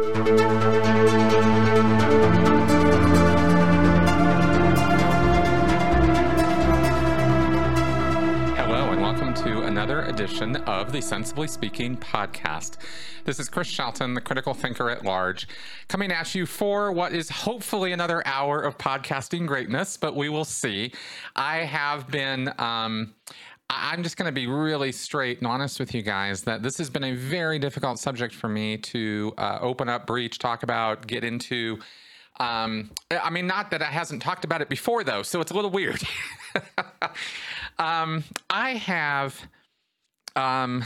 Hello, and welcome to another edition of the Sensibly Speaking podcast. This is Chris Shelton, the critical thinker at large, coming at you for what is hopefully another hour of podcasting greatness, but we will see. I have been. Um, I'm just going to be really straight and honest with you guys that this has been a very difficult subject for me to uh, open up, breach, talk about, get into. Um, I mean, not that I hasn't talked about it before, though, so it's a little weird. um, I have, um,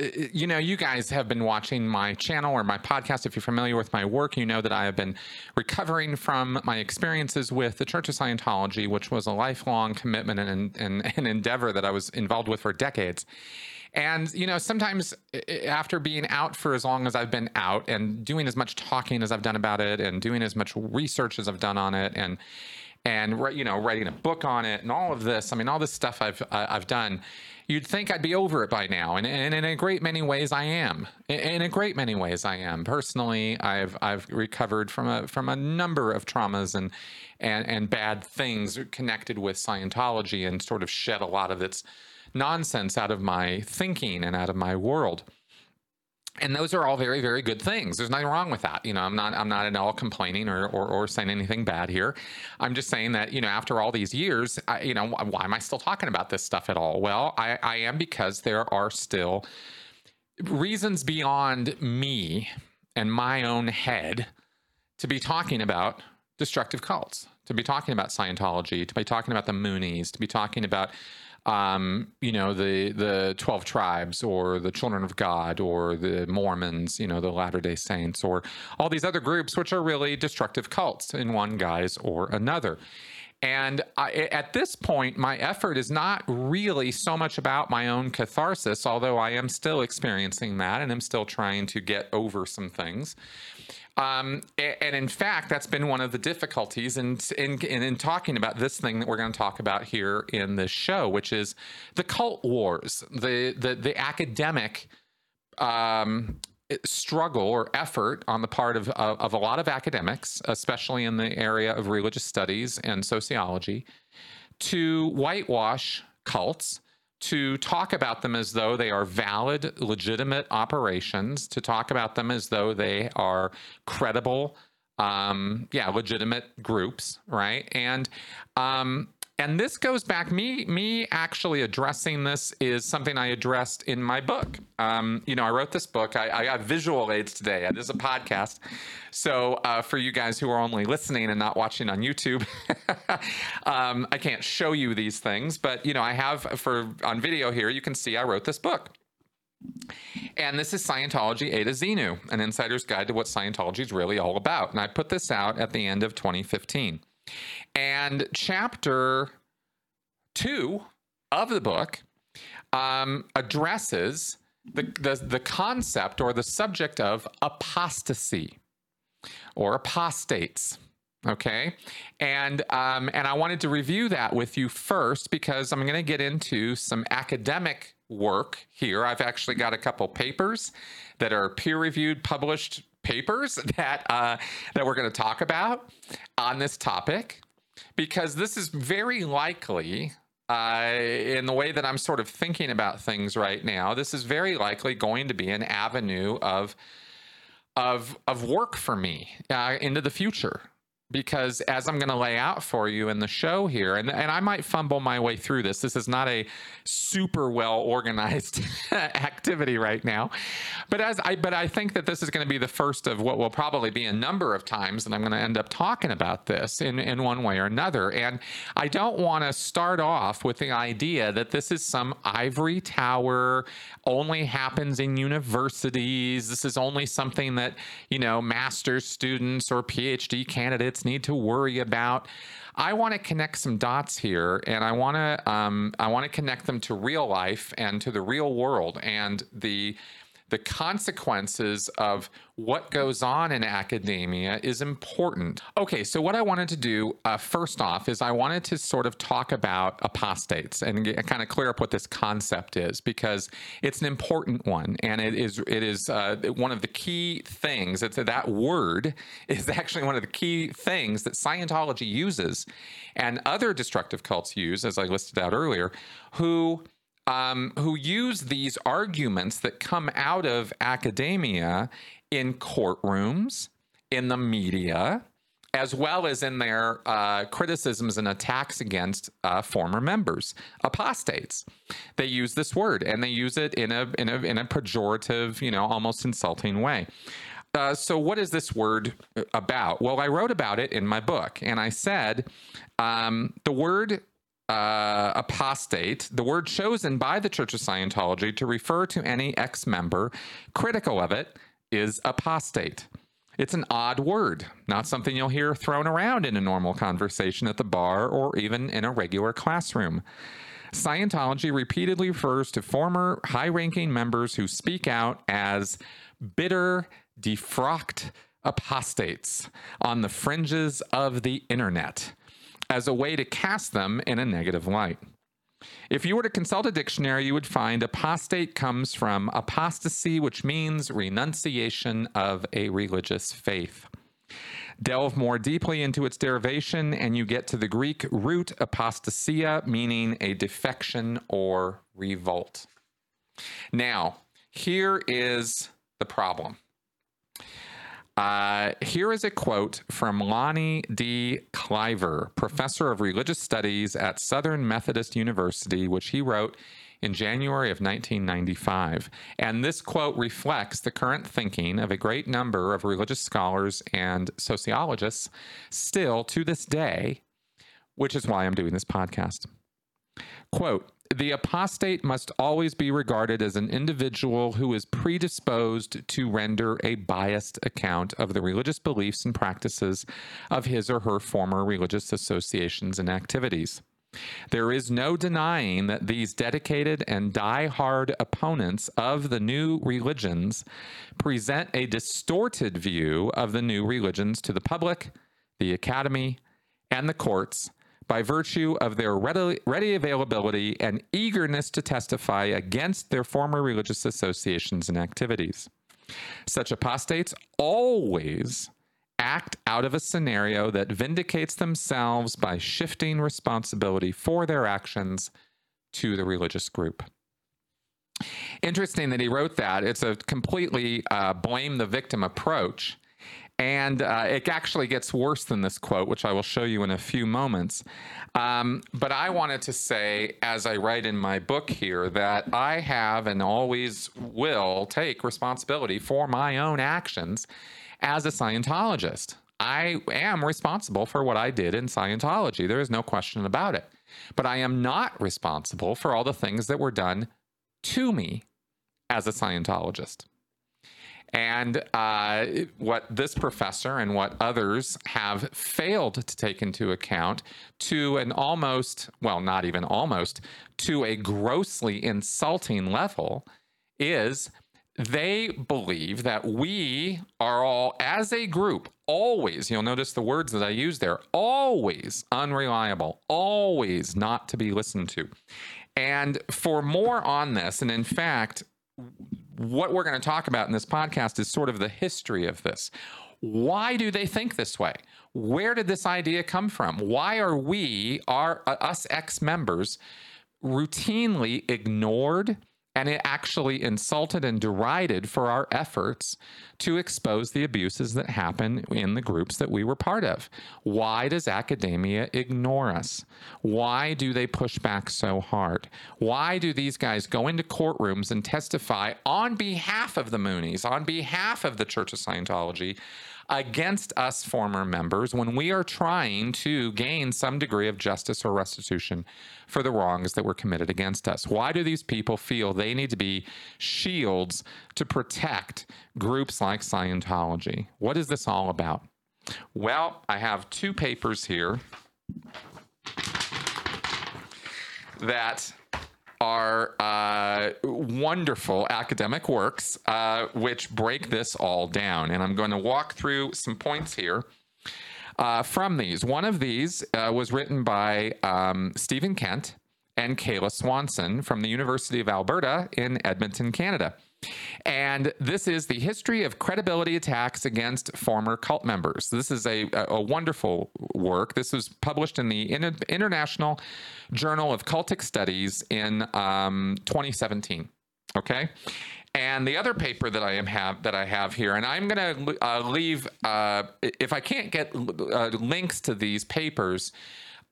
Uh, uh, you know, you guys have been watching my channel or my podcast. If you're familiar with my work, you know that I have been recovering from my experiences with the Church of Scientology, which was a lifelong commitment and and an endeavor that I was involved with for decades. And, you know, sometimes i- after being out for as long as I've been out and doing as much talking as I've done about it and doing as much research as I've done on it and, and you know, writing a book on it and all of this, I mean, all this stuff I've, uh, I've done, you'd think I'd be over it by now. And, and in a great many ways, I am. In, a great many ways, I am. Personally, I've, I've recovered from a, from a number of traumas and, and, and bad things connected with Scientology and sort of shed a lot of its nonsense out of my thinking and out of my world and those are all very very good things. There's nothing wrong with that. You know i'm not i'm not at all complaining or, or or saying anything bad here. I'm just saying that you know after all these years I, you know why am i still talking about this stuff at all? Well i i am because there are still reasons beyond me and my own head to be talking about destructive cults, to be talking about Scientology, to be talking about the Moonies, to be talking about um, you know, the the twelve tribes or the Children of God or the Mormons, you know, the Latter Day Saints or all these other groups which are really destructive cults in one guise or another. And I, at this point, my effort is not really so much about my own catharsis, although I am still experiencing that and I'm still trying to get over some things. Um, and in fact, that's been one of the difficulties in, in, in, in talking about this thing that we're going to talk about here in this show, which is the cult wars, the, the, the academic um, struggle or effort on the part of, of, of a lot of academics, especially in the area of religious studies and sociology, to whitewash cults, to talk about them as though they are valid, legitimate operations, to talk about them as though they are credible, um, yeah, legitimate groups, right? And um, and this goes back me me actually addressing this is something I addressed in my book. Um, you know, I wrote this book. I, I got visual aids today. This is a podcast, so uh, for you guys who are only listening and not watching on YouTube, um, I can't show you these things. But you know, I have for on video here. You can see I wrote this book. And this is Scientology A to Xenu, an insider's guide to what Scientology is really all about. And I put this out at the end of 2015. And chapter two of the book um, addresses the, the, the concept or the subject of apostasy or apostates. Okay, and um, and I wanted to review that with you first because I'm going to get into some academic work here. I've actually got a couple papers that are peer-reviewed, published papers that uh, that we're going to talk about on this topic because this is very likely. Uh, in the way that I'm sort of thinking about things right now, this is very likely going to be an avenue of of of work for me uh, into the future because as I'm going to lay out for you in the show here, and, and I might fumble my way through this. This is not a super well organized activity right now, but as I but I think that this is going to be the first of what will probably be a number of times that I'm going to end up talking about this in in one way or another. And I don't want to start off with the idea that this is some ivory tower only happens in universities. This is only something that you know master's students or PhD candidates need to worry about. I want to connect some dots here, and I want to um, I want to connect them to real life and to the real world and the the consequences of what goes on in academia is important. Okay, so what I wanted to do uh, first off is I wanted to sort of talk about apostates and get, kind of clear up what this concept is because it's an important one and it is it is uh, one of the key things. It's that word is actually one of the key things that Scientology uses and other destructive cults use, as I listed out earlier, who um, who use these arguments that come out of academia in courtrooms, in the media, as well as in their uh, criticisms and attacks against uh, former members, apostates. They use this word and they use it in a in a in a pejorative, you know, almost insulting way. Uh, so, what is this word about? Well, I wrote about it in my book, and I said um, the word uh, apostate, the word chosen by the Church of Scientology to refer to any ex member critical of it is apostate. It's an odd word, not something you'll hear thrown around in a normal conversation at the bar or even in a regular classroom. Scientology repeatedly refers to former high ranking members who speak out as bitter, defrocked apostates on the fringes of the internet as a way to cast them in a negative light. If you were to consult a dictionary, you would find apostate comes from apostasy, which means renunciation of a religious faith. Delve more deeply into its derivation, and you get to the Greek root apostasia, meaning a defection or revolt. Now, here is the problem. Uh, here is a quote from Lonnie D. Kliever, professor of religious studies at Southern Methodist University, which he wrote in January of 1995. And this quote reflects the current thinking of a great number of religious scholars and sociologists still to this day, which is why I'm doing this podcast. Quote, the apostate must always be regarded as an individual who is predisposed to render a biased account of the religious beliefs and practices of his or her former religious associations and activities. There is no denying that these dedicated and die-hard opponents of the new religions present a distorted view of the new religions to the public, the academy, and the courts by virtue of their ready, ready availability and eagerness to testify against their former religious associations and activities. Such apostates always act out of a scenario that vindicates themselves by shifting responsibility for their actions to the religious group. Interesting that he wrote that. It's a completely uh, blame the victim approach. And uh, it actually gets worse than this quote, which I will show you in a few moments. Um, but I wanted to say, as I write in my book here, that I have and always will take responsibility for my own actions as a Scientologist. I am responsible for what I did in Scientology. There is no question about it. But I am not responsible for all the things that were done to me as a Scientologist. And uh, what this professor and what others have failed to take into account to an almost, well, not even almost, to a grossly insulting level is they believe that we are all, as a group, always, you'll notice the words that I use there, always unreliable, always not to be listened to. And for more on this, and in fact, what we're going to talk about in this podcast is sort of the history of this. Why do they think this way? Where did this idea come from? Why are we, our uh, us ex members, routinely ignored and it actually insulted and derided for our efforts to expose the abuses that happen in the groups that we were part of. Why does academia ignore us? Why do they push back so hard? Why do these guys go into courtrooms and testify on behalf of the Moonies, on behalf of the Church of Scientology? Against us former members when we are trying to gain some degree of justice or restitution for the wrongs that were committed against us. Why do these people feel they need to be shields to protect groups like Scientology? What is this all about? Well, I have two papers here that are uh, wonderful academic works uh, which break this all down. And I'm going to walk through some points here. Uh, from these, one of these uh, was written by um, Stephen Kent and Kayla Swanson from the University of Alberta in Edmonton, Canada. And this is the history of credibility attacks against former cult members. This is a, a wonderful work. This was published in the International Journal of Cultic Studies in um, 2017. Okay. And the other paper that I am have that I have here, and I'm going to uh, leave uh, if I can't get uh, links to these papers,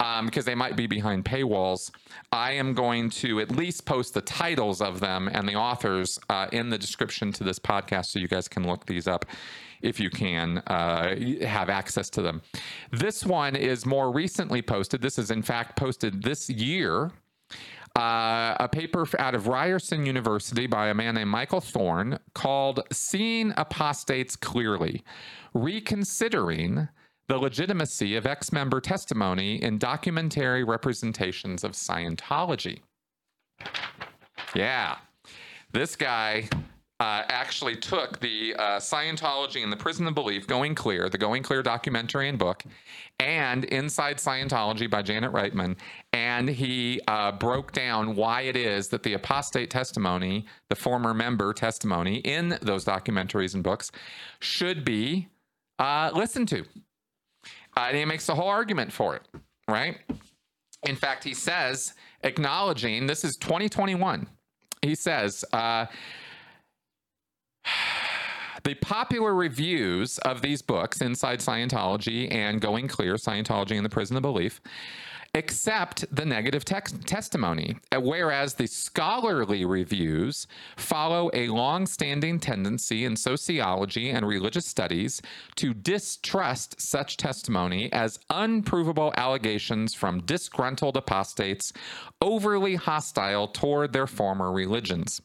um, because they might be behind paywalls, I am going to at least post the titles of them and the authors uh, in the description to this podcast so you guys can look these up if you can uh, have access to them. This one is more recently posted. This is, in fact, posted this year. Uh, a paper out of Ryerson University by a man named Michael Thorne called Seeing Apostates Clearly Reconsidering the legitimacy of ex member testimony in documentary representations of Scientology. Yeah, this guy uh, actually took the uh, Scientology and the Prison of Belief, Going Clear, the Going Clear documentary and book, and Inside Scientology by Janet Reitman, and he uh, broke down why it is that the apostate testimony, the former member testimony in those documentaries and books, should be uh, listened to. Uh, and he makes the whole argument for it, right? In fact, he says, acknowledging this is 2021, he says, uh, the popular reviews of these books, Inside Scientology and Going Clear Scientology and the Prison of Belief, accept the negative testimony, whereas the scholarly reviews follow a long standing tendency in sociology and religious studies to distrust such testimony as unprovable allegations from disgruntled apostates overly hostile toward their former religions.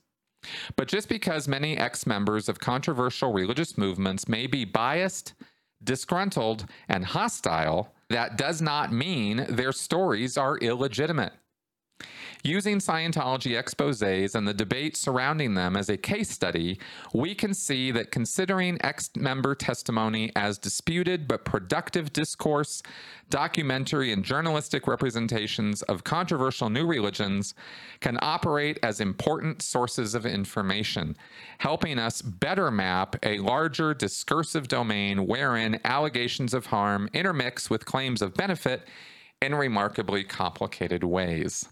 But just because many ex members of controversial religious movements may be biased, disgruntled, and hostile, that does not mean their stories are illegitimate. Using Scientology exposes and the debate surrounding them as a case study, we can see that considering ex member testimony as disputed but productive discourse, documentary, and journalistic representations of controversial new religions can operate as important sources of information, helping us better map a larger discursive domain wherein allegations of harm intermix with claims of benefit in remarkably complicated ways.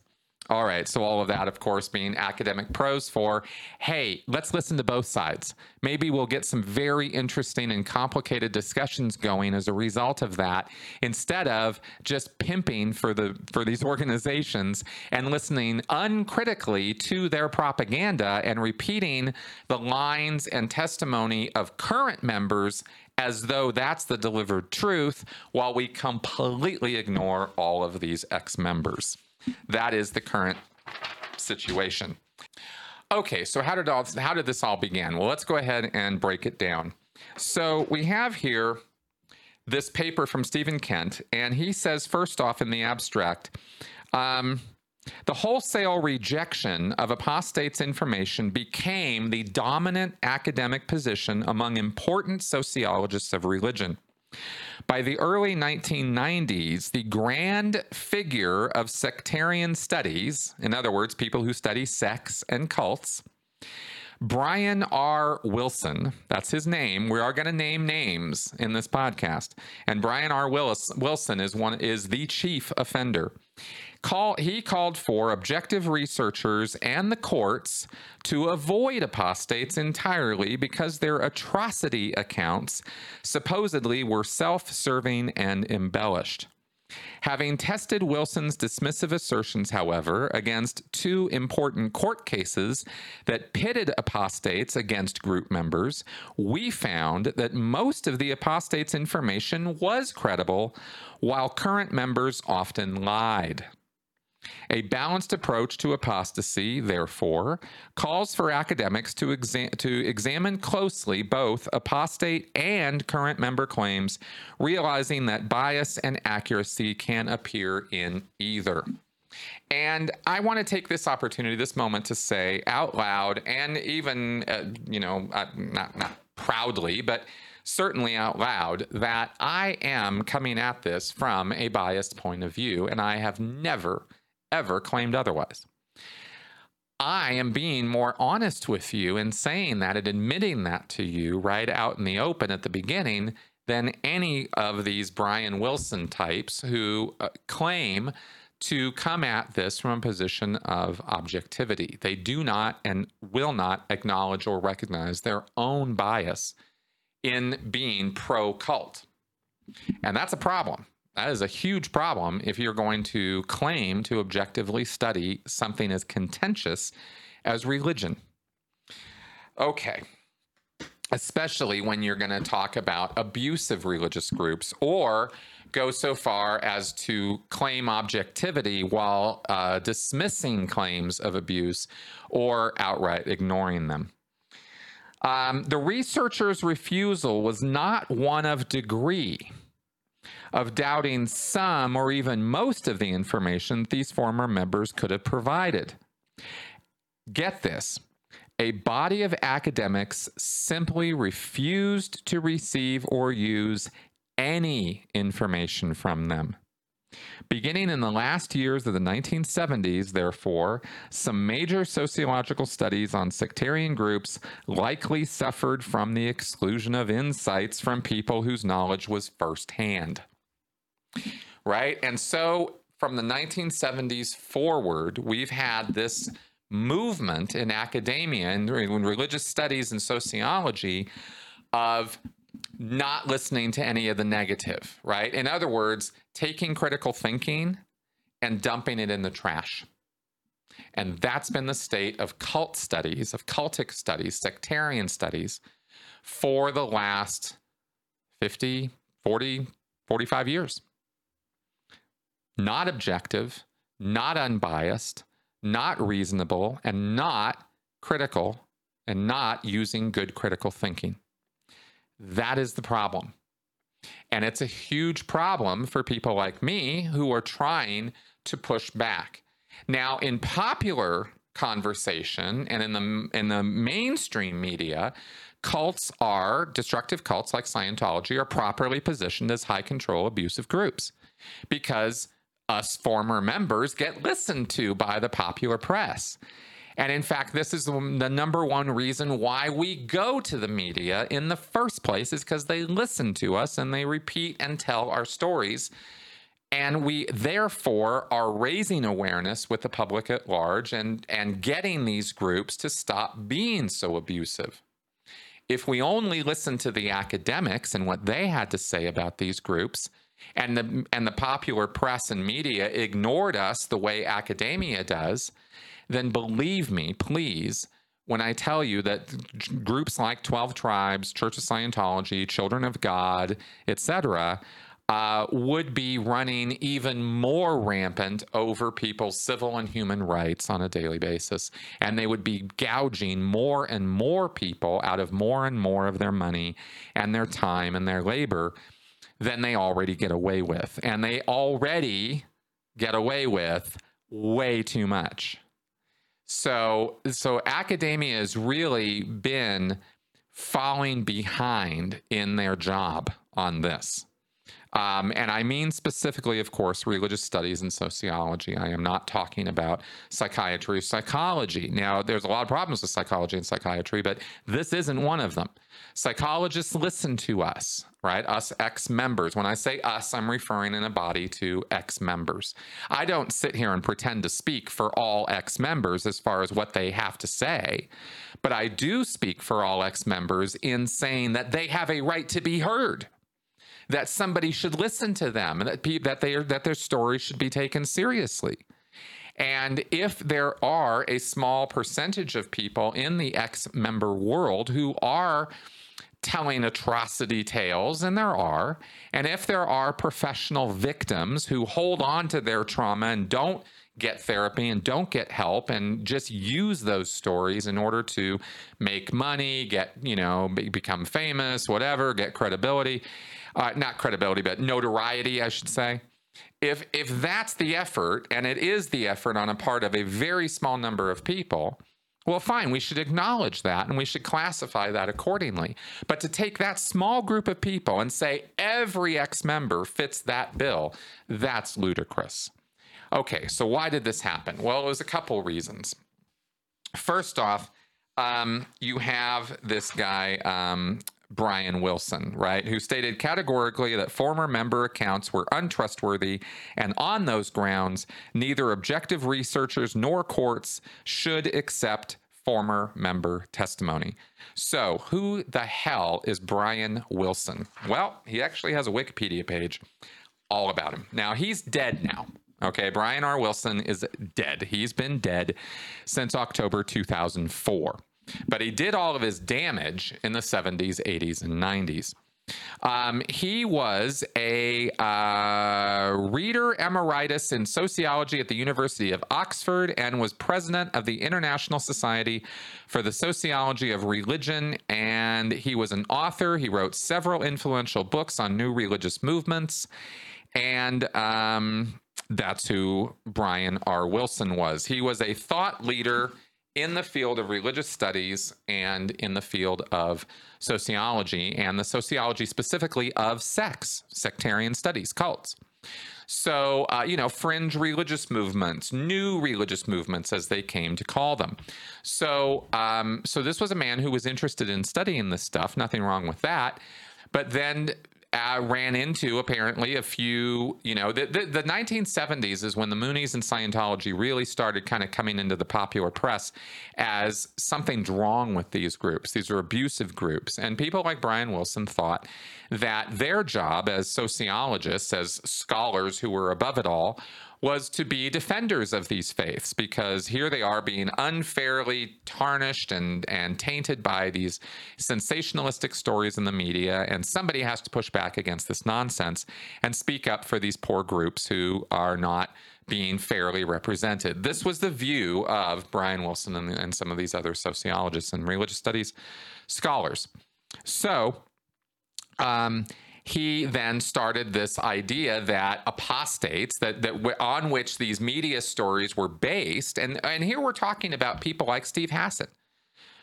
All right. So, all of that, of course, being academic prose for, hey, let's listen to both sides. Maybe we'll get some very interesting and complicated discussions going as a result of that, instead of just pimping for the for these organizations and listening uncritically to their propaganda and repeating the lines and testimony of current members as though that's the delivered truth, while we completely ignore all of these ex members. That is the current situation. Okay, so how did all how did this all begin? Well, let's go ahead and break it down. So we have here this paper from Stephen Kent, and he says first off in the abstract, um, the wholesale rejection of apostates' information became the dominant academic position among important sociologists of religion. By the early 1990s, the grand figure of sectarian studies, in other words, people who study sects and cults, Brian R. Wilson, that's his name. We are going to name names in this podcast. And Brian R. Willis, Wilson is one is the chief offender. Call, he called for objective researchers and the courts to avoid apostates entirely because their atrocity accounts supposedly were self serving and embellished. Having tested Wilson's dismissive assertions, however, against two important court cases that pitted apostates against group members, we found that most of the apostates' information was credible, while current members often lied. A balanced approach to apostasy, therefore, calls for academics to, exa- to examine closely both apostate and current member claims, realizing that bias and accuracy can appear in either. And I want to take this opportunity, this moment, to say out loud, and even, uh, you know, uh, not not proudly, but certainly out loud, that I am coming at this from a biased point of view, and I have never, ever claimed otherwise. I am being more honest with you in saying that and admitting that to you right out in the open at the beginning than any of these Brian Wilson types who uh, claim to come at this from a position of objectivity. They do not and will not acknowledge or recognize their own bias in being pro cult. And that's a problem. That is a huge problem if you're going to claim to objectively study something as contentious as religion. Okay. Especially when you're going to talk about abusive religious groups or go so far as to claim objectivity while uh, dismissing claims of abuse or outright ignoring them. Um, the researcher's refusal was not one of degree, of doubting some or even most of the information these former members could have provided. Get this a body of academics simply refused to receive or use any information from them. Beginning in the last years of the 1970s, therefore, some major sociological studies on sectarian groups likely suffered from the exclusion of insights from people whose knowledge was firsthand. Right? And so from the 1970s forward, we've had this movement in academia and in religious studies and sociology of not listening to any of the negative, right? In other words, taking critical thinking and dumping it in the trash. And that's been the state of cult studies, of cultic studies, sectarian studies for the last 50, 40, 45 years. Not objective, not unbiased, not reasonable, and not critical, and not using good critical thinking. That is the problem. And it's a huge problem for people like me who are trying to push back. Now, in popular conversation and in the in the mainstream media, cults are destructive cults like Scientology are properly positioned as high control abusive groups because us former members get listened to by the popular press. And in fact, this is the number one reason why we go to the media in the first place is because they listen to us and they repeat and tell our stories. And we therefore are raising awareness with the public at large and, and getting these groups to stop being so abusive. If we only listen to the academics and what they had to say about these groups, and the and the popular press and media ignored us the way academia does, then believe me, please, when I tell you that groups like 12 Tribes, Church of Scientology, Children of God, etc., uh, would be running even more rampant over people's civil and human rights on a daily basis. And they would be gouging more and more people out of more and more of their money and their time and their labor than they already get away with. And they already get away with way too much. So, so academia has really been falling behind in their job on this. Um, and I mean specifically, of course, religious studies and sociology. I am not talking about psychiatry or psychology. Now, there's a lot of problems with psychology and psychiatry, but this isn't one of them. Psychologists listen to us, right? Us ex members. When I say us, I'm referring in a body to ex members. I don't sit here and pretend to speak for all ex members as far as what they have to say, but I do speak for all ex members in saying that they have a right to be heard that somebody should listen to them, and that pe- that they are, that their story should be taken seriously. And if there are a small percentage of people in the ex member world who are telling atrocity tales, and there are, and if there are professional victims who hold on to their trauma and don't get therapy and don't get help and just use those stories in order to make money, get, you know, be, become famous, whatever, get credibility uh, not credibility, but notoriety, I should say. if if that's the effort and it is the effort on a part of a very small number of people well fine we should acknowledge that and we should classify that accordingly. But to take that small group of people and say every ex-member fits that bill that's ludicrous. Okay so why did this happen? Well it was a couple reasons. First off um, you have this guy um, Brian Wilson, right, who stated categorically that former member accounts were untrustworthy, and on those grounds, neither objective researchers nor courts should accept former member testimony. So, who the hell is Brian Wilson? Well, he actually has a Wikipedia page all about him. Now, he's dead now. Okay, Brian R. Wilson is dead. He's been dead since October 2004. But he did all of his damage in the 70s, 80s, and 90s. Um, he was a uh, reader emeritus in sociology at the University of Oxford and was president of the International Society for the Sociology of Religion. And he was an author. He wrote several influential books on new religious movements. And um, that's who Brian R. Wilson was. He was a thought leader in the field of religious studies and in the field of sociology, and the sociology specifically of sects, sectarian studies, cults. So, uh, you know, fringe religious movements, new religious movements, as they came to call them. So, um, so this was a man who was interested in studying this stuff. Nothing wrong with that. But then uh, ran into apparently a few, you know, the, the, the 1970s is when the Moonies and Scientology really started kind of coming into the popular press as something's wrong with these groups. These are abusive groups. And people like Brian Wilson thought that their job as sociologists, as scholars who were above it all, was to be defenders of these faiths because here they are being unfairly tarnished and, and tainted by these sensationalistic stories in the media. And somebody has to push back against this nonsense and speak up for these poor groups who are not being fairly represented. This was the view of Brian Wilson and, and some of these other sociologists and religious studies scholars. So, um, he then started this idea that apostates that that on which these media stories were based and and here we're talking about people like Steve Hassan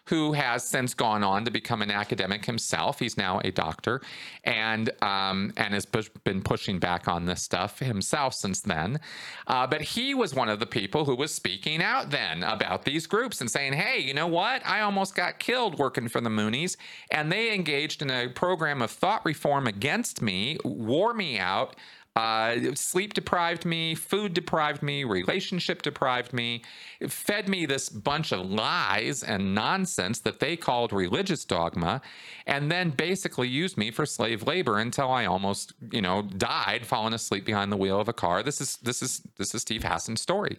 who has since gone on to become an academic himself. He's now a doctor, and um, and has been pushing back on this stuff himself since then. Uh, but he was one of the people who was speaking out then about these groups and saying, "Hey, you know what? I almost got killed working for the Moonies, and they engaged in a program of thought reform against me, wore me out." Uh, sleep deprived me, food deprived me, relationship deprived me, it fed me this bunch of lies and nonsense that they called religious dogma, and then basically used me for slave labor until I almost, you know, died falling asleep behind the wheel of a car. This is this is this is Steve Hassan's story.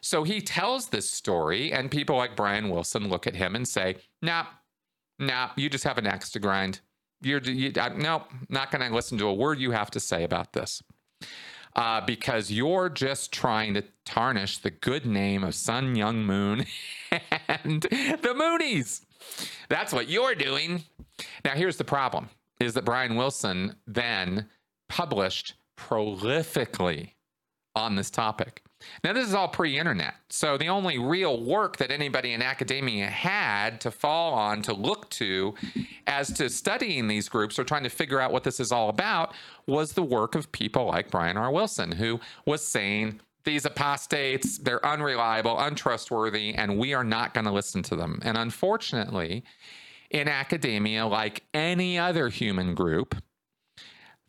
So he tells this story, and people like Brian Wilson look at him and say, "Nah, nah, you just have an axe to grind." You're you, no, not going to listen to a word you have to say about this. Uh, because you're just trying to tarnish the good name of Sun Myung Moon and the Moonies. That's what you're doing. Now, here's the problem: is that Brian Wilson then published prolifically on this topic. Now, this is all pre internet. So, the only real work that anybody in academia had to fall on, to look to, as to studying these groups or trying to figure out what this is all about, was the work of people like Brian R. Wilson, who was saying, these apostates, they're unreliable, untrustworthy, and we are not going to listen to them. And unfortunately, in academia, like any other human group,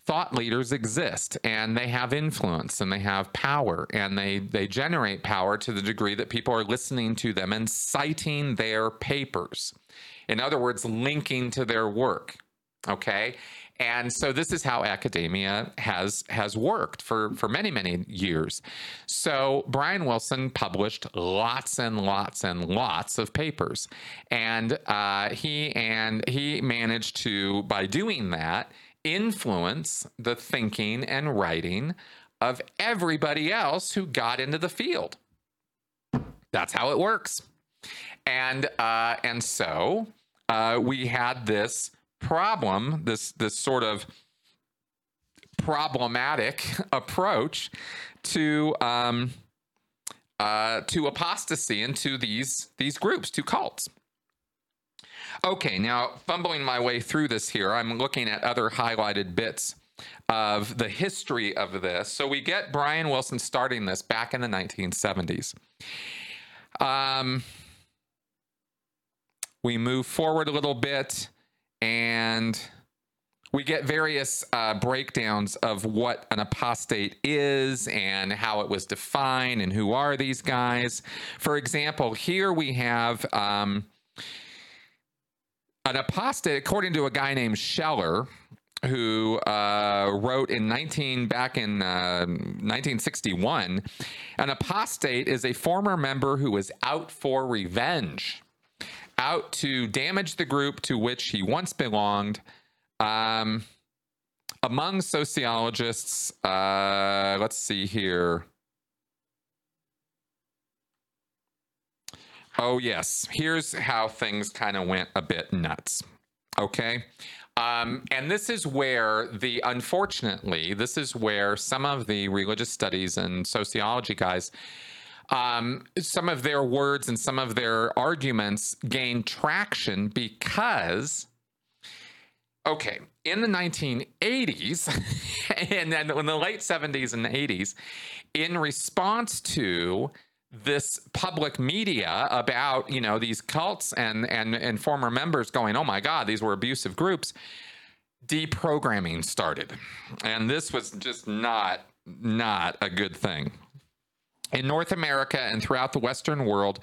thought leaders exist and they have influence and they have power and they they generate power to the degree that people are listening to them and citing their papers. In other words linking to their work okay? And so this is how academia has has worked for for many many years. So brian wilson published lots and lots and lots of papers. And uh, he and he managed to by doing that influence the thinking and writing of everybody else who got into the field. That's how it works. And uh, and so uh, we had this problem, this this sort of problematic approach to um, uh, to apostasy and to these these groups, to cults. Okay, now fumbling my way through this here, I'm looking at other highlighted bits of the history of this. So we get Brian Wilson starting this back in the 1970s. Um, we move forward a little bit and we get various uh, breakdowns of what an apostate is and how it was defined and who are these guys. For example, here we have um, an apostate, according to a guy named Scheller, who uh, wrote in 19 back in uh, 1961 an apostate is a former member who is out for revenge out to damage the group to which he once belonged. Um, among sociologists uh, let's see here oh yes. Here's how things kind of went a bit nuts. Okay? Um, and this is where the, unfortunately, this is where some of the religious studies and sociology guys, um, some of their words and some of their arguments gain traction because, okay, in the 1980s and then in the late 70s and 80s, in response to this public media about you know these cults and and and former members going oh my god these were abusive groups. Deprogramming started. And this was just not not a good thing in North America and throughout the Western world,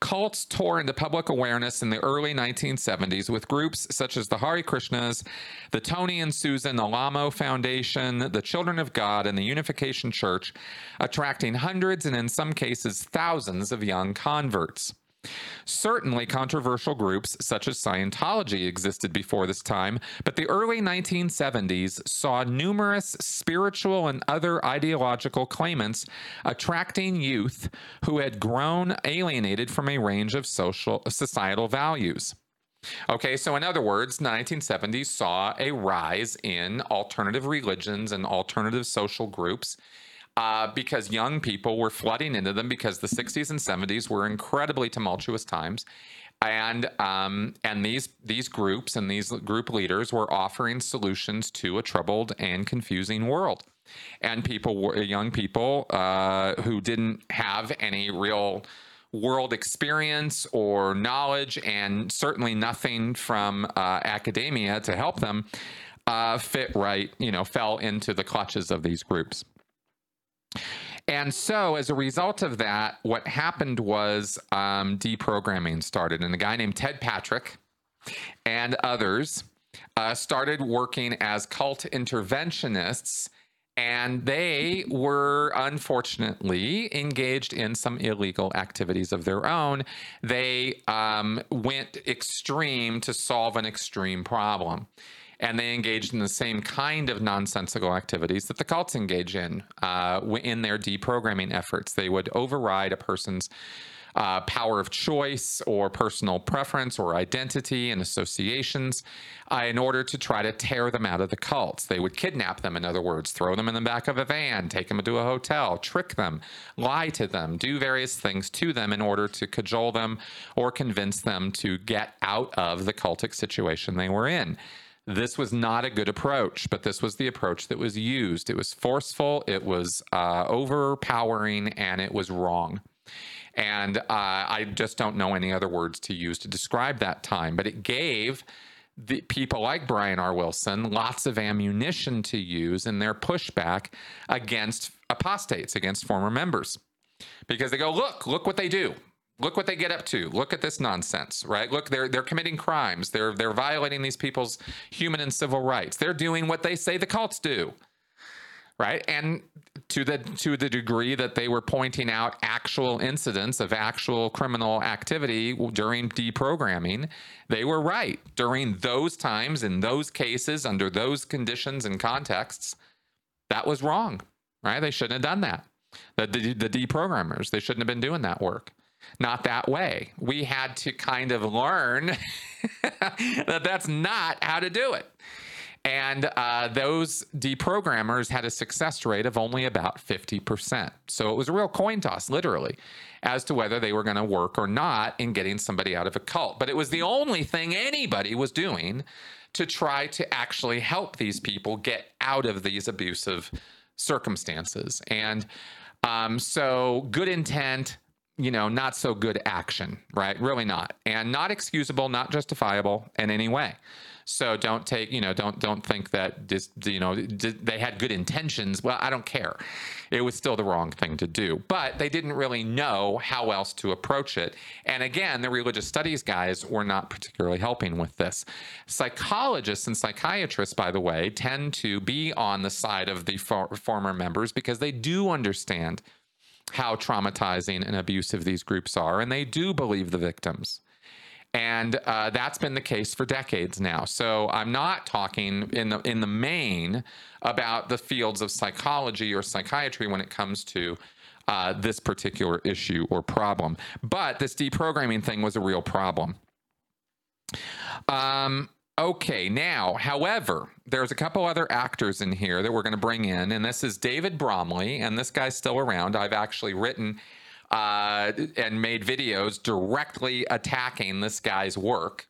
cults tore into public awareness in the early 1970s with groups such as the Hare Krishnas, the Tony and Susan Alamo Foundation, the Children of God, and the Unification Church, attracting hundreds and in some cases thousands of young converts. Certainly, controversial groups such as Scientology existed before this time, but the early 1970s saw numerous spiritual and other ideological claimants attracting youth who had grown alienated from a range of social societal values. Okay, so in other words, the 1970s saw a rise in alternative religions and alternative social groups uh, because young people were flooding into them because the 60s and 70s were incredibly tumultuous times. And um, and these these groups and these group leaders were offering solutions to a troubled and confusing world, and people were young people uh, who didn't have any real world experience or knowledge, and certainly nothing from uh, academia to help them uh, fit right, you know, fell into the clutches of these groups. And so, as a result of that, what happened was um, deprogramming started, and a guy named Ted Patrick and others uh, started working as cult interventionists. And they were unfortunately engaged in some illegal activities of their own. They um, went extreme to solve an extreme problem and they engaged in the same kind of nonsensical activities that the cults engage in uh, in their deprogramming efforts. They would override a person's uh, power of choice or personal preference or identity and associations uh, in order to try to tear them out of the cults. They would kidnap them, in other words, throw them in the back of a van, take them to a hotel, trick them, lie to them, do various things to them in order to cajole them or convince them to get out of the cultic situation they were in. This was not a good approach, but this was the approach that was used. It was forceful, it was uh, overpowering, and it was wrong. And uh, I just don't know any other words to use to describe that time, but it gave the people like Brian R. Wilson lots of ammunition to use in their pushback against apostates, against former members. Because they go, look, look what they do look what they get up to. Look at this nonsense, right? Look, they're they're committing crimes. They're they're violating these people's human and civil rights. They're doing what they say the cults do. Right? And to the to the degree that they were pointing out actual incidents of actual criminal activity during deprogramming, they were right. During those times in those cases under those conditions and contexts, that was wrong. Right? They shouldn't have done that. The, the, the deprogrammers, they shouldn't have been doing that work not that way. We had to kind of learn that that's not how to do it. And uh, those deprogrammers had a success rate of only about 50%. So it was a real coin toss, literally, as to whether they were going to work or not in getting somebody out of a cult. But it was the only thing anybody was doing to try to actually help these people get out of these abusive circumstances. And um, so, good intent, you know, not so good action, right? Really not. And not excusable, not justifiable in any way. So don't take, you know, don't don't think that this, you know, they had good intentions. Well, I don't care. It was still the wrong thing to do. But they didn't really know how else to approach it. And again, the religious studies guys were not particularly helping with this. Psychologists and psychiatrists, by the way, tend to be on the side of the for- former members because they do understand how traumatizing and abusive these groups are, and they do believe the victims. And uh, that's been the case for decades now. So I'm not talking in the in the main about the fields of psychology or psychiatry when it comes to uh, this particular issue or problem. But this deprogramming thing was a real problem. Um, okay, now, however, there's a couple other actors in here that we're going to bring in, and this is David Bromley, and this guy's still around. I've actually written uh, and made videos directly attacking this guy's work.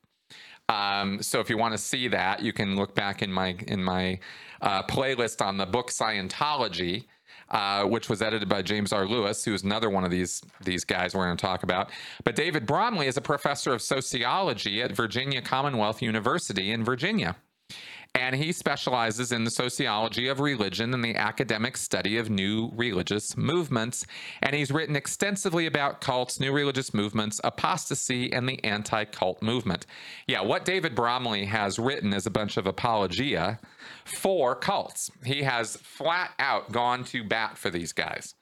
Um, so if you want to see that, you can look back in my in my uh, playlist on the book Scientology, uh, which was edited by James R. Lewis, who's another one of these these guys we're going to talk about. But David Bromley is a professor of sociology at Virginia Commonwealth University in Virginia and he specializes in the sociology of religion and the academic study of new religious movements. And he's written extensively about cults, new religious movements, apostasy, and the anti cult movement. Yeah, what David Bromley has written is a bunch of apologia for cults. He has flat out gone to bat for these guys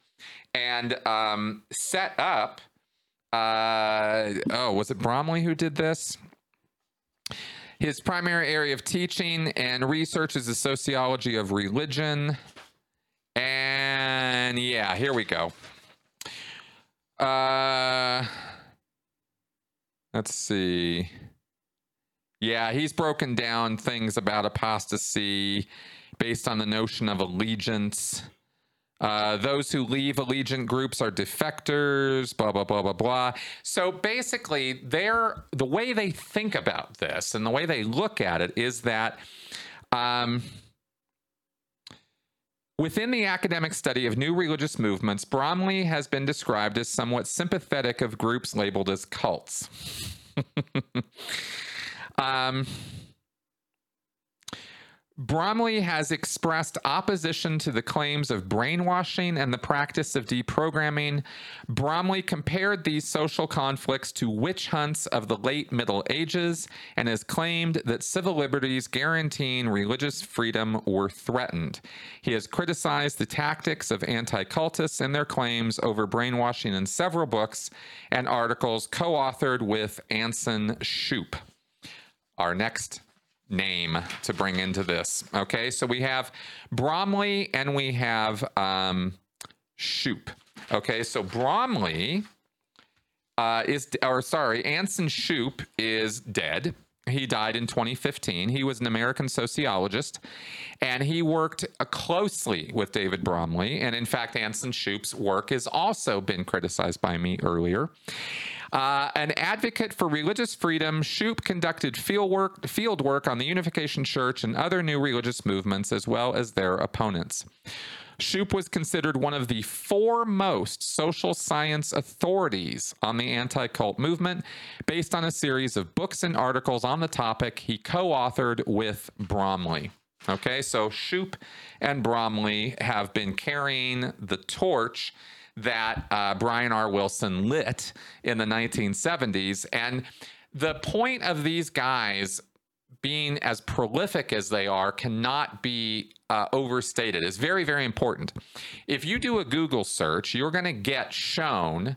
and um, set up. Uh, oh, was it Bromley who did this? His primary area of teaching and research is the sociology of religion. And yeah, here we go. Uh, let's see. Yeah, he's broken down things about apostasy based on the notion of allegiance. Uh, those who leave allegiant groups are defectors, blah, blah, blah, blah, blah. So basically, they're, the way they think about this and the way they look at it is that um, within the academic study of new religious movements, Bromley has been described as somewhat sympathetic of groups labeled as cults. um, Bromley has expressed opposition to the claims of brainwashing and the practice of deprogramming. Bromley compared these social conflicts to witch hunts of the late Middle Ages and has claimed that civil liberties guaranteeing religious freedom were threatened. He has criticized the tactics of anti cultists and their claims over brainwashing in several books and articles co authored with Anson Shupe. Our next name to bring into this. Okay, so we have Bromley and we have um, Shupe. Okay, so Bromley uh, is, or sorry, Anson Shupe is dead. He died in 2015. He was an American sociologist, and he worked uh, closely with David Bromley. And in fact, Anson Shupe's work has also been criticized by me earlier. Uh, an advocate for religious freedom, Shupe conducted field work, field work on the Unification Church and other new religious movements, as well as their opponents. Shupe was considered one of the foremost social science authorities on the anti cult movement based on a series of books and articles on the topic he co authored with Bromley. Okay, so Shupe and Bromley have been carrying the torch that uh, Brian R. Wilson lit in the 1970s. And the point of these guys being as prolific as they are cannot be uh, overstated. It's very, very important. If you do a Google search, you're going to get shown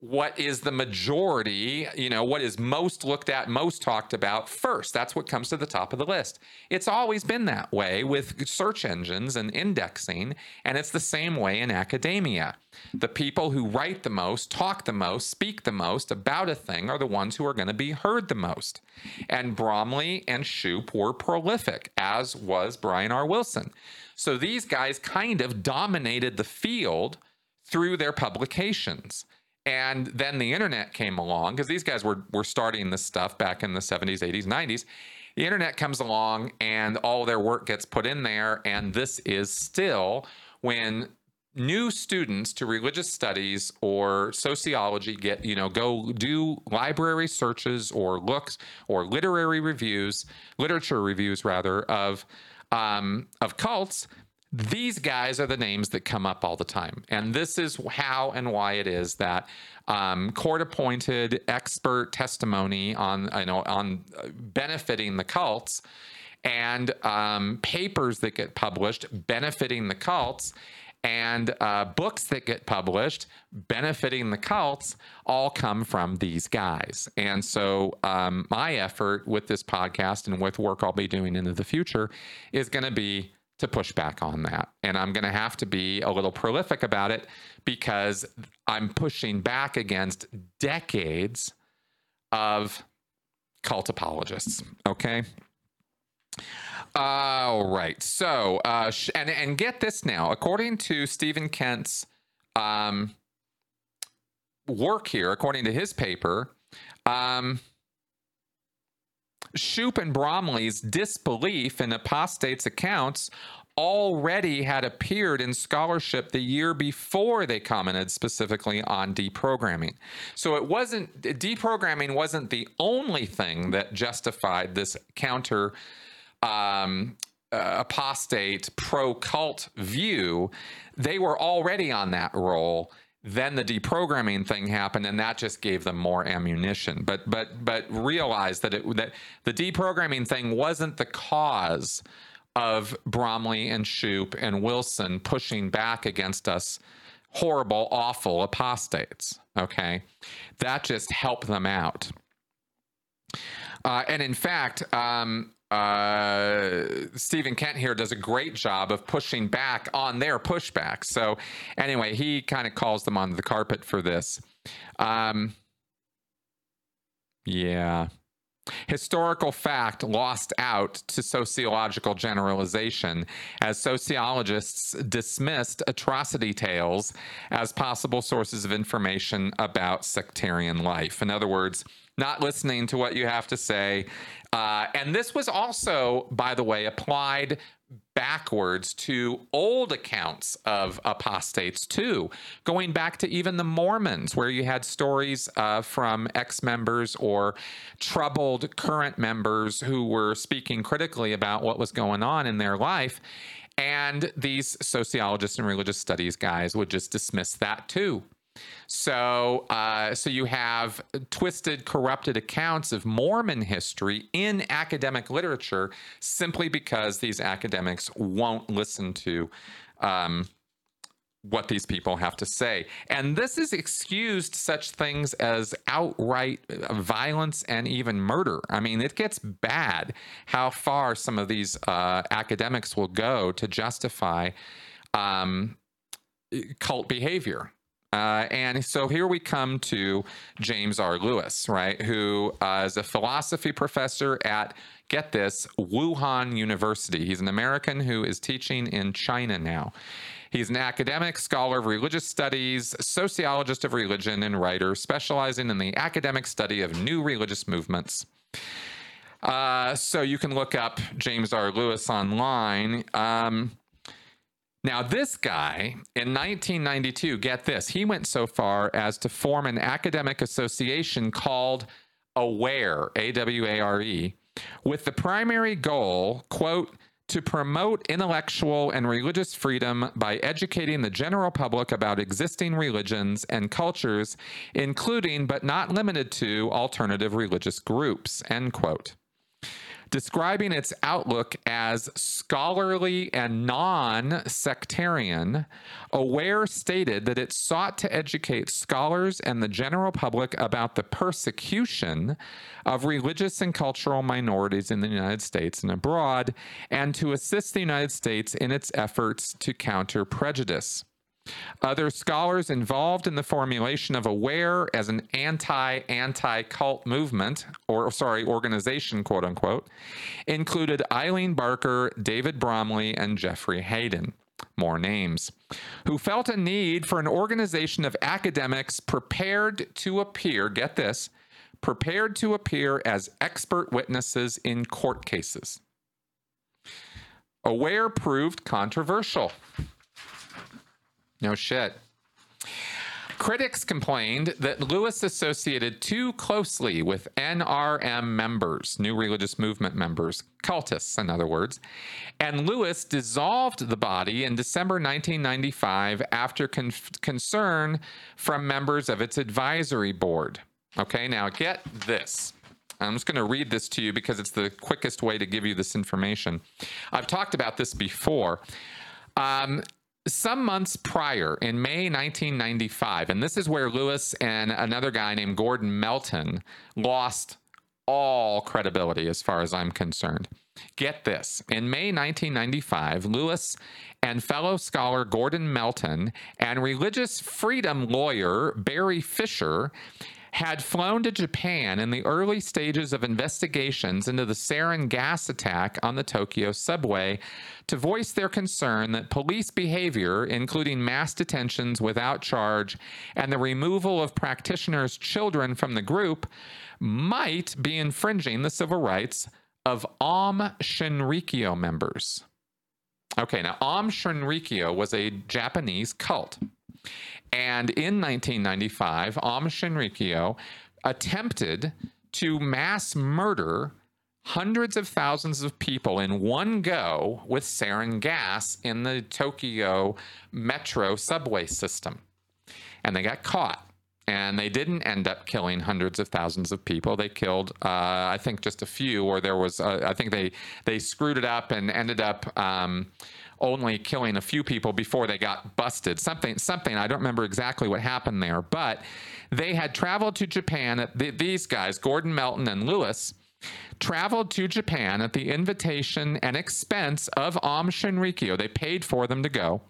what is the majority, you know, what is most looked at, most talked about first. That's what comes to the top of the list. It's always been that way with search engines and indexing, and it's the same way in academia. The people who write the most, talk the most, speak the most about a thing are the ones who are going to be heard the most. And Bromley and Shupe were prolific, as was Brian R. Wilson. So these guys kind of dominated the field through their publications. And then the internet came along because these guys were were starting this stuff back in the 70s, 80s, 90s. The internet comes along and all their work gets put in there. And this is still when new students to religious studies or sociology get, you know, go do library searches or looks or literary reviews, literature reviews rather, of um, of cults these guys are the names that come up all the time. And this is how and why it is that um, court appointed expert testimony on, you know, on benefiting the cults and um, papers that get published benefiting the cults and uh, books that get published benefiting the cults all come from these guys. And so, um, my effort with this podcast and with work I'll be doing into the future is going to be to push back on that. And I'm going to have to be a little prolific about it because I'm pushing back against decades of cult apologists. Okay. All right. So, uh, sh- and and get this now. According to Stephen Kent's um, work here, according to his paper, um, Shupe and Bromley's disbelief in apostates' accounts already had appeared in scholarship the year before they commented specifically on deprogramming. So it wasn't deprogramming wasn't the only thing that justified this counter um, uh, apostate pro cult view. They were already on that roll then the deprogramming thing happened and that just gave them more ammunition. But but but realize that it that the deprogramming thing wasn't the cause of Bromley and Shupe and Wilson pushing back against us horrible awful apostates okay? That just helped them out uh, and in fact um, uh, Stephen Kent here does a great job of pushing back on their pushback. So, anyway, he kind of calls them on the carpet for this. Um, yeah. Historical fact lost out to sociological generalization as sociologists dismissed atrocity tales as possible sources of information about sectarian life. In other words, not listening to what you have to say. Uh, and this was also, by the way, applied backwards to old accounts of apostates too, going back to even the Mormons, where you had stories uh, from ex members or troubled current members who were speaking critically about what was going on in their life. And these sociologists and religious studies guys would just dismiss that too. So, uh, so you have twisted, corrupted accounts of Mormon history in academic literature simply because these academics won't listen to um, what these people have to say. And this has excused such things as outright violence and even murder. I mean, it gets bad how far some of these uh, academics will go to justify um, cult behavior. Uh, and so here we come to James R. Lewis, right, who uh, is a philosophy professor at, get this, Wuhan University. He's an American who is teaching in China now. He's an academic, scholar of religious studies, sociologist of religion, and writer specializing in the academic study of new religious movements. Uh, so you can look up James R. Lewis online. Um, now, this guy in 1992, get this, he went so far as to form an academic association called AWARE, A W A R E, with the primary goal, quote, to promote intellectual and religious freedom by educating the general public about existing religions and cultures, including but not limited to alternative religious groups, end quote. Describing its outlook as scholarly and non sectarian, Aware stated that it sought to educate scholars and the general public about the persecution of religious and cultural minorities in the United States and abroad, and to assist the United States in its efforts to counter prejudice. Other scholars involved in the formulation of AWARE as an anti anti cult movement, or sorry, organization, quote unquote, included Eileen Barker, David Bromley, and Jeffrey Hadden. More names. Who felt a need for an organization of academics prepared to appear, get this, prepared to appear as expert witnesses in court cases. Aware proved controversial. No shit. Critics complained that Lewis associated too closely with NRM members, New Religious Movement members, cultists, in other words, and Lewis dissolved the body in December 1995 after con- concern from members of its advisory board. Okay, now get this. I'm just going to read this to you because it's the quickest way to give you this information. I've talked about this before. Um, some months prior, in May 1995, and this is where Lewis and another guy named Gordon Melton lost all credibility as far as I'm concerned. Get this. In May 1995, Lewis and fellow scholar Gordon Melton and religious freedom lawyer Barry Fisher had flown to Japan in the early stages of investigations into the sarin gas attack on the Tokyo subway to voice their concern that police behavior, including mass detentions without charge and the removal of practitioners' children from the group, might be infringing the civil rights of Aum Shinrikyo members. Okay, now Aum Shinrikyo was a Japanese cult. And in 1995, Aum Shinrikyo attempted to mass murder hundreds of thousands of people in one go with sarin gas in the Tokyo metro subway system. And they got caught. And they didn't end up killing hundreds of thousands of people. They killed, uh, I think, just a few, or there was, uh, I think they they screwed it up and ended up um, only killing a few people before they got busted. Something, something. I don't remember exactly what happened there, but they had traveled to Japan. these guys, Gordon Melton and Lewis, traveled to Japan at the invitation and expense of Aum Shinrikyo. They paid for them to go.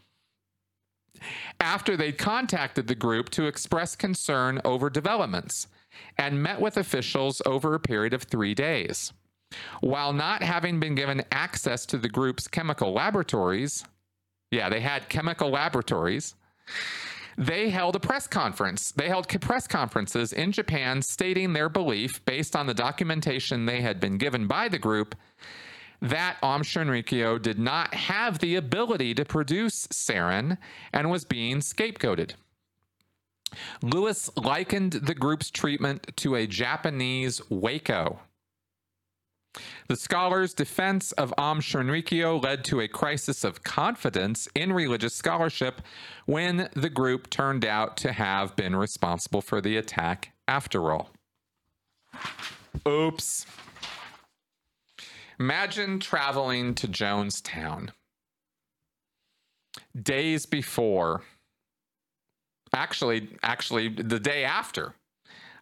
After they'd contacted the group to express concern over developments and met with officials over a period of three days. While not having been given access to the group's chemical laboratories, yeah, they had chemical laboratories. They held a press conference. They held press conferences in Japan stating their belief, based on the documentation they had been given by the group, that Aum Shinrikyo did not have the ability to produce sarin and was being scapegoated. Lewis likened the group's treatment to a Japanese Waco. The scholar's defense of Aum Shinrikyo led to a crisis of confidence in religious scholarship when the group turned out to have been responsible for the attack after all. Oops. Imagine traveling to Jonestown days before, actually, actually the day after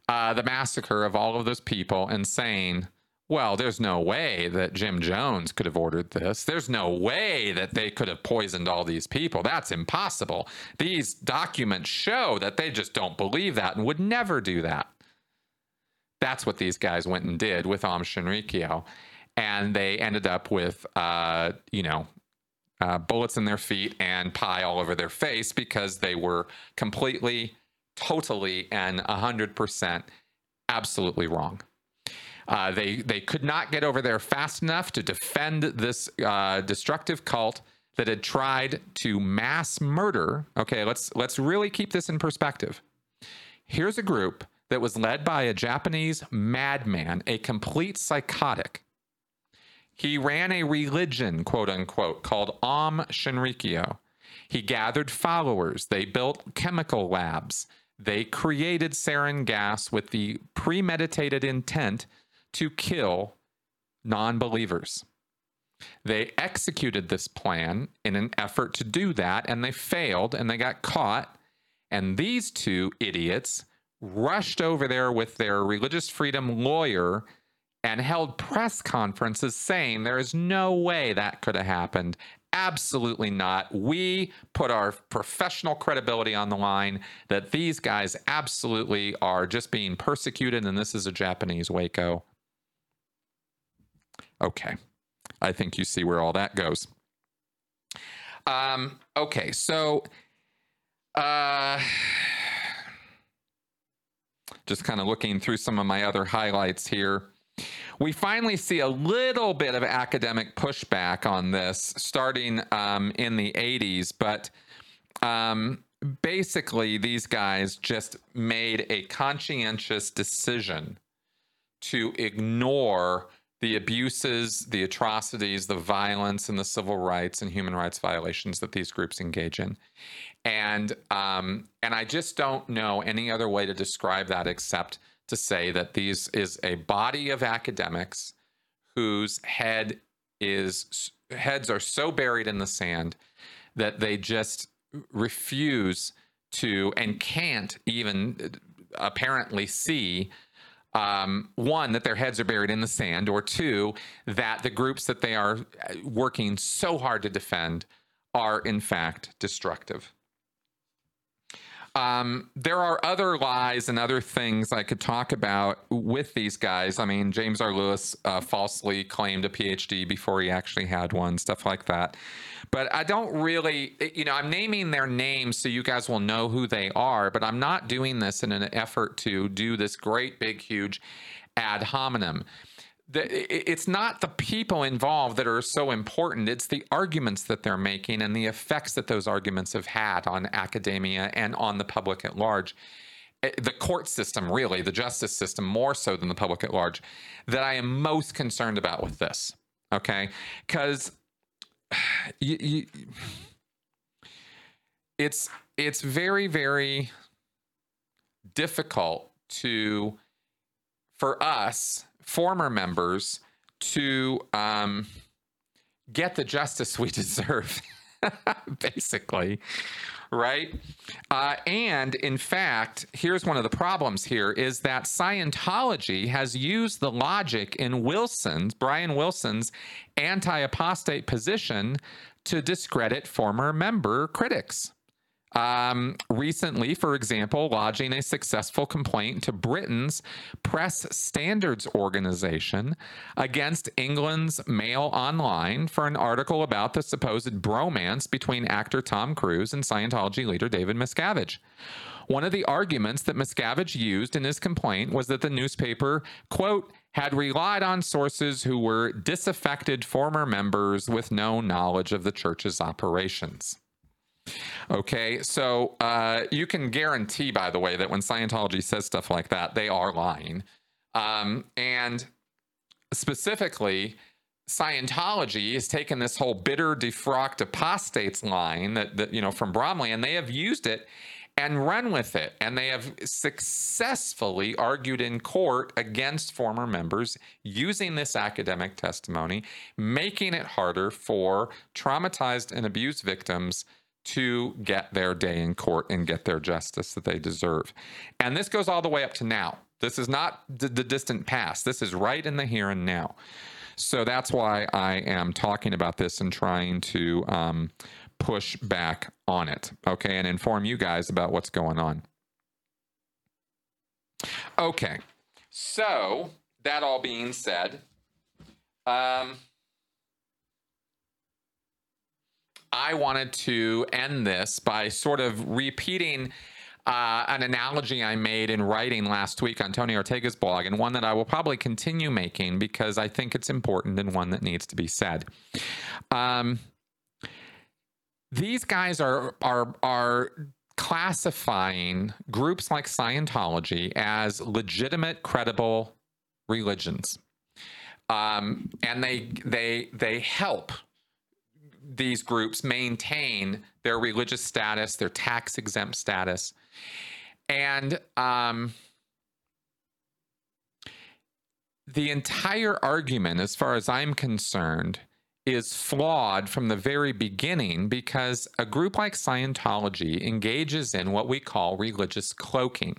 uh, the massacre of all of those people, and saying, well, there's no way that Jim Jones could have ordered this. There's no way that they could have poisoned all these people. That's impossible. These documents show that they just don't believe that and would never do that. That's what these guys went and did with Aum Shinrikyo. And they ended up with, uh, you know, uh, bullets in their feet and pie all over their face because they were completely, totally, and 100% absolutely wrong. Uh, they they could not get over there fast enough to defend this uh, destructive cult that had tried to mass murder. Okay, let's let's really keep this in perspective. Here's a group that was led by a Japanese madman, a complete psychotic. He ran a religion, quote unquote, called Aum Shinrikyo. He gathered followers. They built chemical labs. They created sarin gas with the premeditated intent to kill non believers. They executed this plan in an effort to do that, and they failed and they got caught. And these two idiots rushed over there with their religious freedom lawyer and held press conferences saying there is no way that could have happened. Absolutely not. We put our professional credibility on the line that these guys absolutely are just being persecuted and this is a Japanese Waco. Okay. I think you see where all that goes. Um, okay, so uh, just kind of looking through some of my other highlights here. We finally see a little bit of academic pushback on this starting um, in the 80s, but um, basically, these guys just made a conscientious decision to ignore the abuses, the atrocities, the violence, and the civil rights and human rights violations that these groups engage in. And um, and I just don't know any other way to describe that except to say that these is a body of academics whose head is heads are so buried in the sand that they just refuse to and can't even apparently see um, one, that their heads are buried in the sand, or two, that the groups that they are uh, working so hard to defend are in fact destructive. Um, there are other lies and other things I could talk about with these guys. I mean, James R. Lewis uh, falsely claimed a PhD before he actually had one, stuff like that. But I don't really, you know, I'm naming their names so you guys will know who they are, but I'm not doing this in an effort to do this great, big, huge ad hominem it's not the people involved that are so important. It's the arguments that they're making and the effects that those arguments have had on academia and on the public at large. Eh, the court system, really, the justice system, more so than the public at large, that I am most concerned about with this. Okay. Because you, you, it's it's very very difficult to for us former members to um, get the justice we deserve, basically, right? Uh, and in fact, here's one of the problems here is that Scientology has used the logic in Wilson's, Brian Wilson's anti apostate position to discredit former member critics. Um, recently, for example, lodging a successful complaint to Britain's Press Standards Organization against England's Mail Online for an article about the supposed bromance between actor Tom Cruise and Scientology leader David Miscavige. One of the arguments that Miscavige used in his complaint was that the newspaper, quote, had relied on sources who were disaffected former members with no knowledge of the church's operations. Okay, so uh, you can guarantee, by the way, that when Scientology says stuff like that, they are lying. Um, and specifically, Scientology has taken this whole bitter defrocked apostates line that, that you know from Bromley, and they have used it and run with it. And they have successfully argued in court against former members using this academic testimony, making it harder for traumatized and abused victims to get their day in court and get their justice that they deserve. And this goes all the way up to now. This is not the, distant past. This is right in the here and now. So that's why I am talking about this and trying to um, push back on it, okay, and inform you guys about what's going on. Okay, so that all being said, um, I wanted to end this by sort of repeating uh, an analogy I made in writing last week on Tony Ortega's blog, and one that I will probably continue making because I think it's important and one that needs to be said. Um, these guys are are are classifying groups like Scientology as legitimate, credible religions, um, and they they they help these groups maintain their religious status, their tax exempt status. And um, the entire argument, as far as I'm concerned, is flawed from the very beginning because a group like Scientology engages in what we call religious cloaking.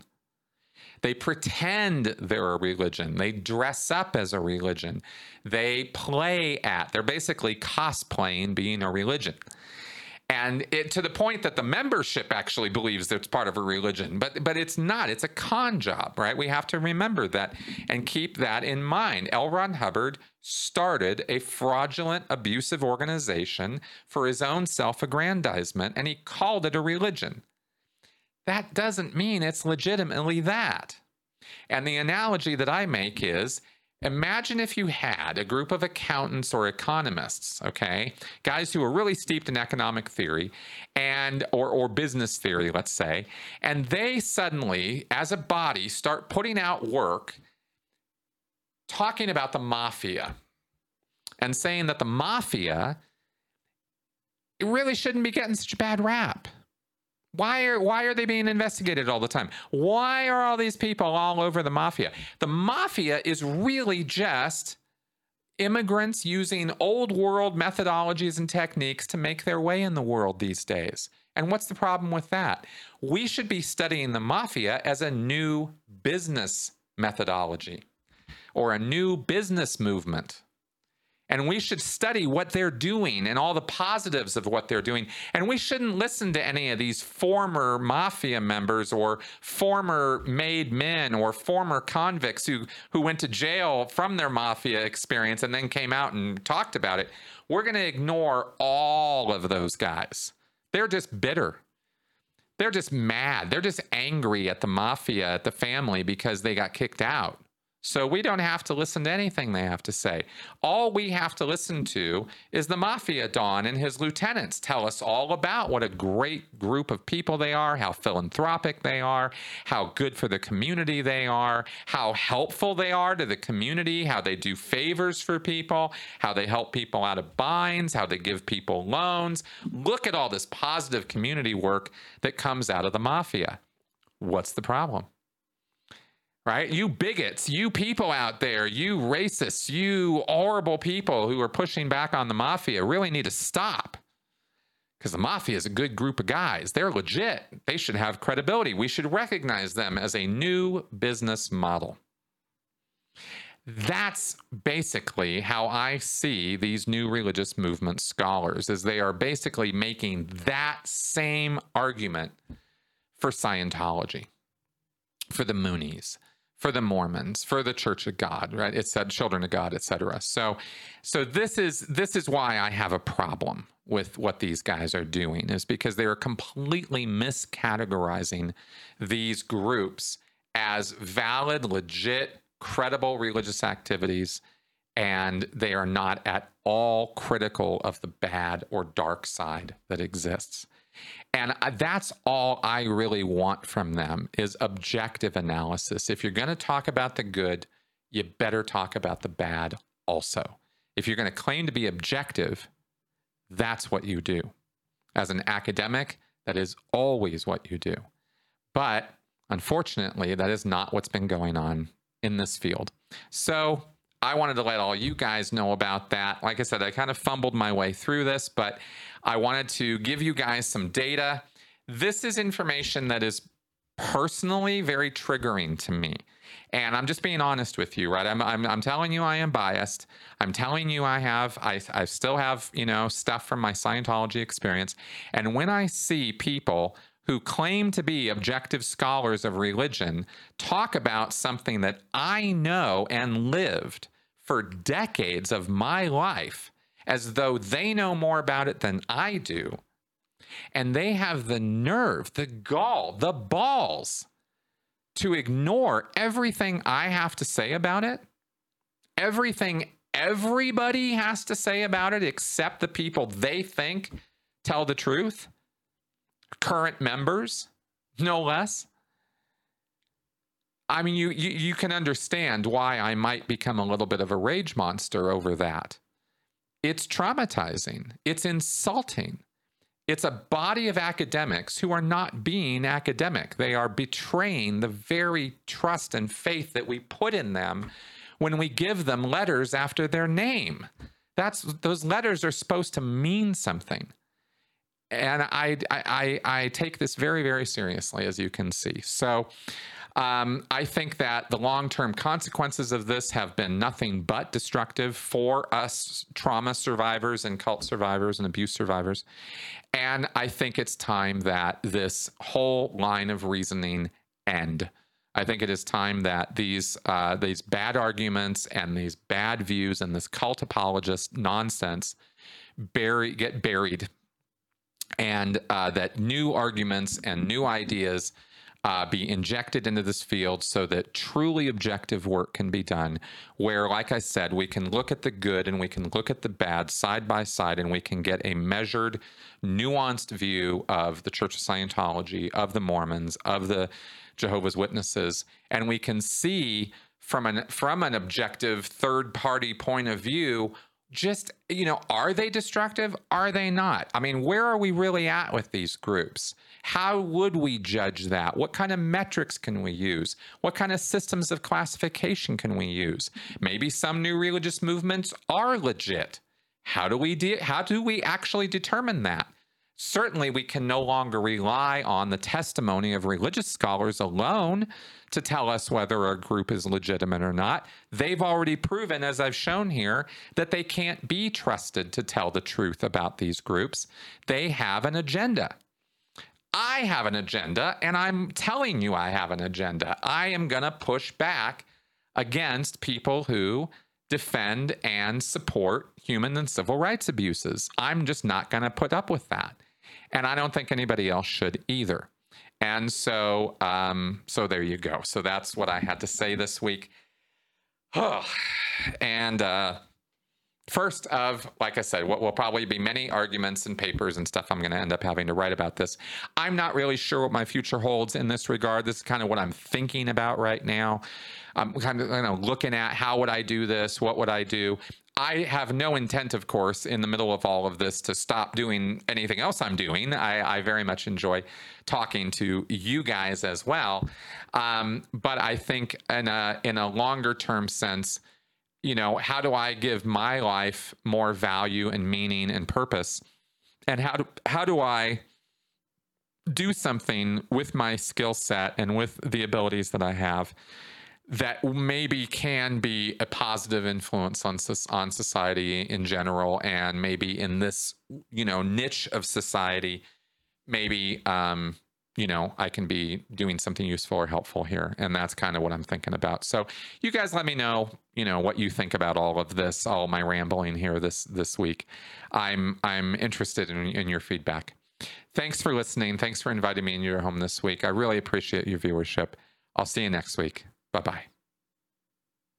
They pretend they're a religion. They dress up as a religion. They play at, they're basically cosplaying being a religion. And it to the point that the membership actually believes that it's part of a religion but but it's not. It's a con job right? We have to remember that and keep that in mind. L. Ron hubbard started a fraudulent abusive organization for his own self-aggrandizement and he called it a religion that doesn't mean it's legitimately that and the analogy that i make is Imagine if you had a group of accountants or economists, okay, guys who are really steeped in economic theory and or or business theory, let's say, and they suddenly, as a body, start putting out work talking about the mafia and saying that the mafia really shouldn't be getting such a bad rap. Why are why are they being investigated all the time? Why are all these people all over the mafia? The mafia is really just immigrants using old world methodologies and techniques to make their way in the world these days. And what's the problem with that? We should be studying the mafia as a new business methodology or a new business movement. And we should study what they're doing and all the positives of what they're doing. And we shouldn't listen to any of these former mafia members or former made men or former convicts who, who went to jail from their mafia experience and then came out and talked about it. We're going to ignore all of those guys. They're just bitter. They're just mad. They're just angry at the mafia, at the family because they got kicked out. So we don't have to listen to anything they have to say. All we have to listen to is the Mafia Don and his lieutenants tell us all about what a great group of people they are, how philanthropic they are, how good for the community they are, how helpful they are to the community, how they do favors for people, how they help people out of binds, how they give people loans. Look at all this positive community work that comes out of the mafia. What's the problem? Right? You bigots, you people out there, you racists, you horrible people who are pushing back on the mafia really need to stop. Because the mafia is a good group of guys. They're legit. They should have credibility. We should recognize them as a new business model. That's basically how I see these new religious movement scholars, is they are basically making that same argument for Scientology, for the Moonies, for the Mormons, for the Church of God, right? It said Children of God, etc. So, so this is this is why I have a problem with what these guys are doing is because they are completely miscategorizing these groups as valid, legit, credible religious activities, and they are not at all critical of the bad or dark side that exists. And that's all I really want from them is objective analysis. If you're going to talk about the good, you better talk about the bad also. If you're going to claim to be objective, that's what you do. As an academic, that is always what you do. But unfortunately, that is not what's been going on in this field. So I wanted to let all you guys know about that. Like I said, I kind of fumbled my way through this, but I wanted to give you guys some data. This is information that is personally very triggering to me. And I'm just being honest with you, right? I'm, I'm, I'm telling you I am biased. I'm telling you I have, I, I still have, you know, stuff from my Scientology experience. And when I see people who claim to be objective scholars of religion talk about something that I know and lived for decades of my life as though they know more about it than I do. And they have the nerve, the gall, the balls to ignore everything I have to say about it, everything everybody has to say about it, except the people they think tell the truth, current members, no less. I mean, you, you, you can understand why I might become a little bit of a rage monster over that. It's traumatizing. It's insulting. It's a body of academics who are not being academic. They are betraying the very trust and faith that we put in them when we give them letters after their name. That's those letters are supposed to mean something. And I, I, I take this very, very seriously, as you can see. So um, I think that the long term consequences of this have been nothing but destructive for us trauma survivors and cult survivors and abuse survivors. And I think it's time that this whole line of reasoning end. I think it is time that these uh, these bad arguments and these bad views and this cult apologist nonsense bury get buried, and uh, that new arguments and new ideas uh, be injected into this field so that truly objective work can be done. Where, like I said, we can look at the good and we can look at the bad side by side and we can get a measured, nuanced view of the Church of Scientology, of the Mormons, of the Jehovah's Witnesses, and we can see from an from an objective third party point of view just you know are they destructive? Are they not? I mean where are we really at with these groups how would we judge that what kind of metrics can we use what kind of systems of classification can we use maybe some new religious movements are legit how do we de- how do we actually determine that certainly we can no longer rely on the testimony of religious scholars alone to tell us whether a group is legitimate or not. They've already proven, as I've shown here, that they can't be trusted to tell the truth about these groups. They have an agenda. I have an agenda, and I'm telling you I have an agenda. I am going to push back against people who defend and support human and civil rights abuses. I'm just not going to put up with that. And I don't think anybody else should either. And so, um, so there you go. So that's what I had to say this week. Oh, and uh, first of, like I said, what will probably be many arguments and papers and stuff I'm going to end up having to write about this. I'm not really sure what my future holds in this regard. This is kind of what I'm thinking about right now. I'm kind of you know looking at how would I do this? What would I do? I have no intent, of course, in the middle of all of this to stop doing anything else I'm doing. I, I very much enjoy talking to you guys as well. Um, but I think in a in a longer term sense, you know, how do I give my life more value and meaning and purpose? And how do how do I do something with my skill set and with the abilities that I have that maybe can be a positive influence on on society in general and maybe in this you know niche of society maybe um you know i can be doing something useful or helpful here and that's kind of what i'm thinking about. So you guys let me know you know what you think about all of this all my rambling here this this week. I'm i'm interested in, in your feedback. Thanks for listening. Thanks for inviting me into your home this week. I really appreciate your viewership. I'll see you next week. Bye bye.